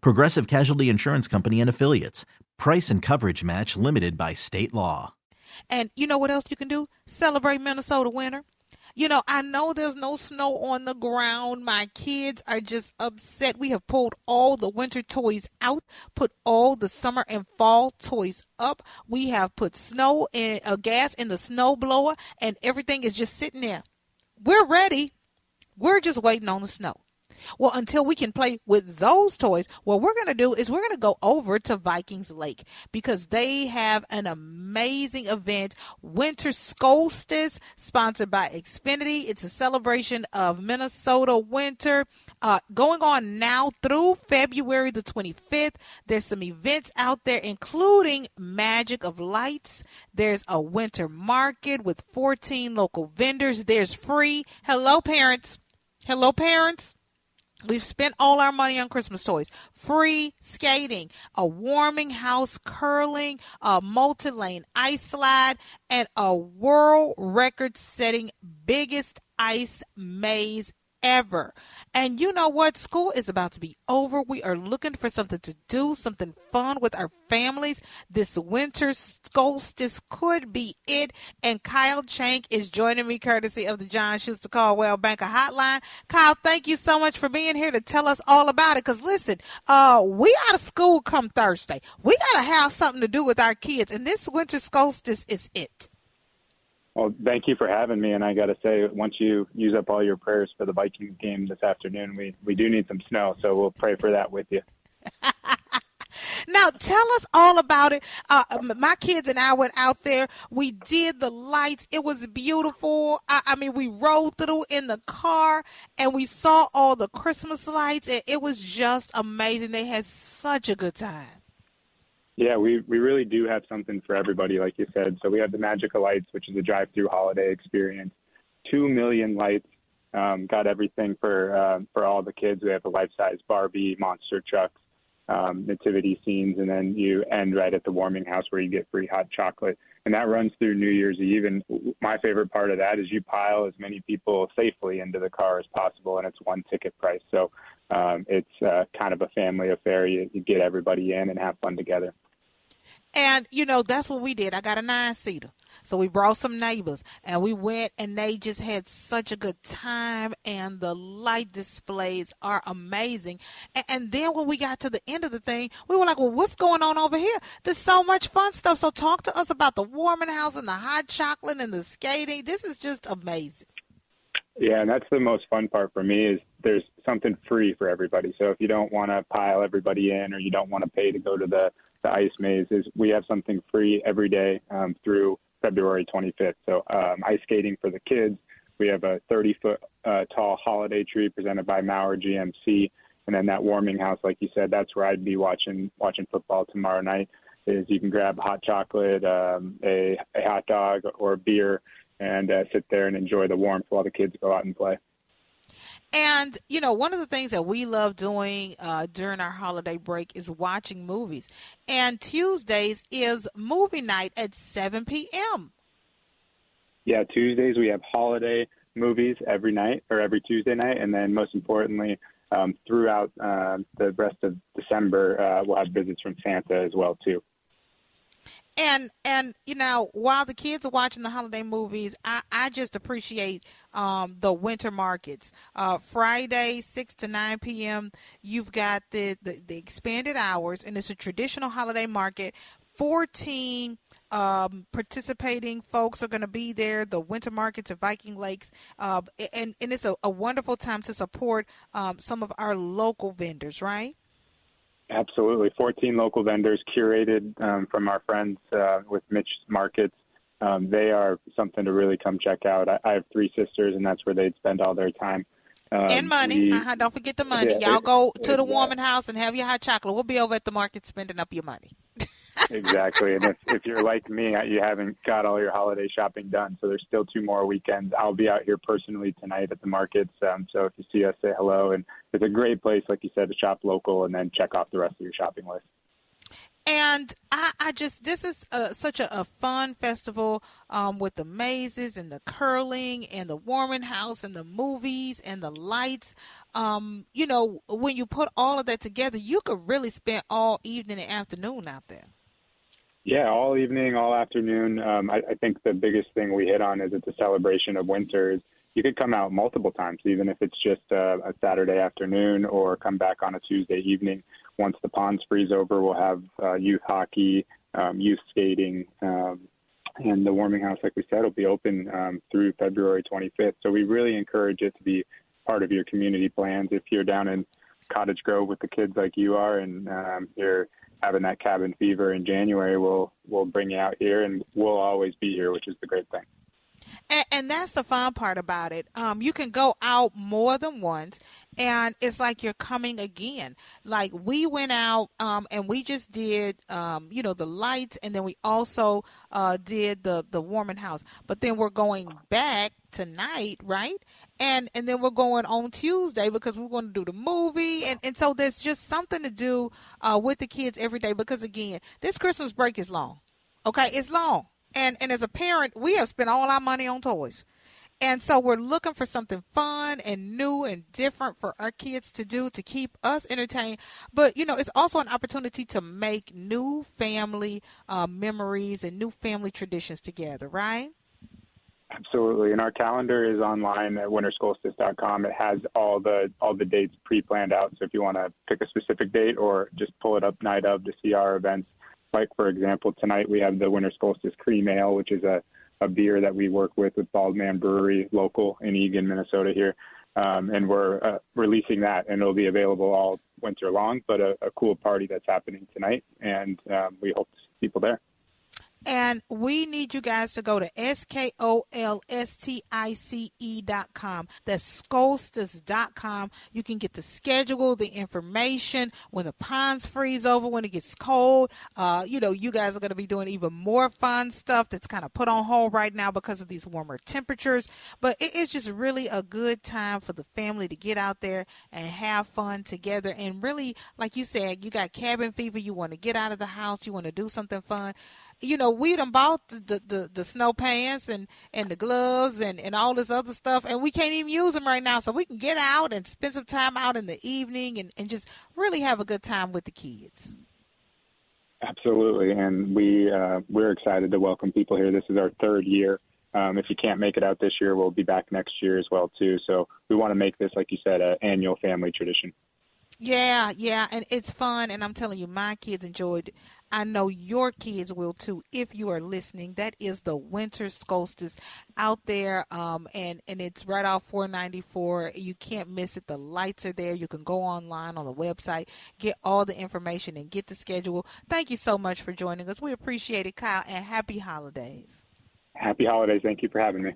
Progressive Casualty Insurance Company and Affiliates. Price and coverage match limited by state law. And you know what else you can do? Celebrate Minnesota winter. You know, I know there's no snow on the ground. My kids are just upset. We have pulled all the winter toys out, put all the summer and fall toys up. We have put snow and uh, gas in the snow blower, and everything is just sitting there. We're ready. We're just waiting on the snow. Well, until we can play with those toys, what we're going to do is we're going to go over to Viking Lakes because they have an amazing event, Winter Skolstice, sponsored by Xfinity. It's a celebration of Minnesota winter. Uh, going on now through February the 25th. There's some events out there, including Magic of Lights. There's a winter market with 14 local vendors. There's free. Hello, parents. Hello, parents. We've spent all our money on Christmas toys. Free skating, a warming house curling, a multi lane ice slide, and a world record setting biggest ice maze ever. And you know what? School is about to be over. We are looking for something to do, something fun with our families. This winter Skolstice could be it. And Kyle Chank is joining me courtesy of the John Schuster Coldwell Banker Hotline. Kyle, thank you so much for being here to tell us all about it. Because listen, uh, we out of school come Thursday. We got to have something to do with our kids. And this winter Skolstice is it. Well, thank you for having me. And I got to say, once you use up all your prayers for the Vikings game this afternoon, we, we do need some snow. So we'll pray for that with you. now, tell us all about it. Uh, my kids and I went out there. We did the lights. It was beautiful. I, I mean, we rode through in the car and we saw all the Christmas lights. And it was just amazing. They had such a good time. Yeah, we, we really do have something for everybody, like you said. So we have the Magical Lights, which is a drive-through holiday experience. Two million lights, um, got everything for uh, for all the kids. We have a life-size Barbie, monster trucks, um, nativity scenes, and then you end right at the warming house where you get free hot chocolate. And that runs through New Year's Eve. And my favorite part of that is you pile as many people safely into the car as possible, and it's one ticket price. So um, it's uh, kind of a family affair. You, you get everybody in and have fun together. And, you know, that's what we did. I got a nine seater. So we brought some neighbors and we went and they just had such a good time. And the light displays are amazing. And, and then when we got to the end of the thing, we were like, well, what's going on over here? There's so much fun stuff. So talk to us about the warming house and the hot chocolate and the skating. This is just amazing. Yeah, and that's the most fun part for me is there's something free for everybody. So if you don't want to pile everybody in or you don't want to pay to go to the, the ice maze, is we have something free every day um, through February 25th. So um, ice skating for the kids. We have a 30 foot uh, tall holiday tree presented by Maurer GMC, and then that warming house, like you said, that's where I'd be watching watching football tomorrow night. Is you can grab hot chocolate, um, a, a hot dog, or a beer and uh, sit there and enjoy the warmth while the kids go out and play. And, you know, one of the things that we love doing uh, during our holiday break is watching movies. And Tuesdays is movie night at 7 p.m. Yeah, Tuesdays we have holiday movies every night or every Tuesday night. And then most importantly, um, throughout uh, the rest of December, uh, we'll have visits from Santa as well, too. And and you know, while the kids are watching the holiday movies, I, I just appreciate um, the winter markets. Uh, Friday, six to nine p.m. You've got the, the the expanded hours, and it's a traditional holiday market. Fourteen um, participating folks are going to be there. The winter markets at Viking Lakes, uh, and and it's a, a, wonderful time to support um, some of our local vendors, right? Absolutely. 14 local vendors curated um, from our friends uh, with Mitch Markets. Um, they are something to really come check out. I, I, have three sisters, and that's where they'd spend all their time. Um, and money. We, uh-huh, don't forget the money. Yeah, Y'all go to the warming house and have your hot chocolate. We'll be over at the market spending up your money. exactly. And if, if you're like me, you haven't got all your holiday shopping done. So there's still two more weekends. I'll be out here personally tonight at the markets. Um, so if you see us, say hello. And it's a great place, like you said, to shop local and then check off the rest of your shopping list. And I, I just, this is a, such a, a, fun festival um, with the mazes and the curling and the warming house and the movies and the lights. Um, you know, when you put all of that together, you could really spend all evening and afternoon out there. Yeah, all evening, all afternoon. Um, I, I think the biggest thing we hit on is it's a celebration of winters. You could come out multiple times, even if it's just a, a Saturday afternoon, or come back on a Tuesday evening. Once the ponds freeze over, we'll have uh, youth hockey, um, youth skating, um, and the warming house, like we said, will be open um, through February 25th. So we really encourage it to be part of your community plans. If you're down in Cottage Grove with the kids like you are, and um, you're having that cabin fever in January, we'll we'll bring you out here, and we'll always be here, which is the great thing. And, and, that's the fun part about it. Um, you can go out more than once, and it's like you're coming again. Like we went out um, and we just did, um, you know, the lights, and then we also uh, did the the warming house. But then we're going back tonight, right? And and then we're going on Tuesday because we're going to do the movie, and and so there's just something to do uh, with the kids every day. Because again, this Christmas break is long. Okay, it's long and and as a parent, we have spent all our money on toys. And so we're looking for something fun and new and different for our kids to do to keep us entertained. But, you know, it's also an opportunity to make new family uh, memories and new family traditions together, right? Absolutely. And our calendar is online at winterskolstice.com. It has all the all the dates pre-planned out. So if you want to pick a specific date or just pull it up night of to see our events, like, for example, tonight we have the Winter Skolstice Cream Ale, which is a, a beer that we work with with Bald Man Brewery, local in Eagan, Minnesota here. Um, and we're uh, releasing that, and it'll be available all winter long. But a, a cool party that's happening tonight, and um, we hope to see people there. And we need you guys to go to S-K-O-L-S-T-I-C-E dot com. That's Skolstice dot com. You can get the schedule, the information, when the ponds freeze over, when it gets cold. Uh, you know, you guys are going to be doing even more fun stuff that's kind of put on hold right now because of these warmer temperatures. But it is just really a good time for the family to get out there and have fun together. And really, like you said, you got cabin fever, you want to get out of the house, you want to do something fun you know, we done bought the, the, the, the, snow pants and, and the gloves and, and all this other stuff, and we can't even use them right now. So we can get out and spend some time out in the evening and, and just really have a good time with the kids. Absolutely, and we uh, we're excited to welcome people here. This is our third year. Um, if you can't make it out this year, we'll be back next year as well too. So we want to make this, like you said, an annual family tradition. Yeah, yeah, and it's fun, and I'm telling you, my kids enjoyed. I know your kids will too, if you are listening. That is the winter Skolstice out there, um, and and it's right off 494. You can't miss it. The lights are there. You can go online on the website, get all the information, and get the schedule. Thank you so much for joining us. We appreciate it, Kyle, and happy holidays. Happy holidays. Thank you for having me.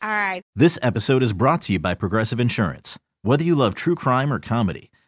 All right. This episode is brought to you by Progressive Insurance. Whether you love true crime or comedy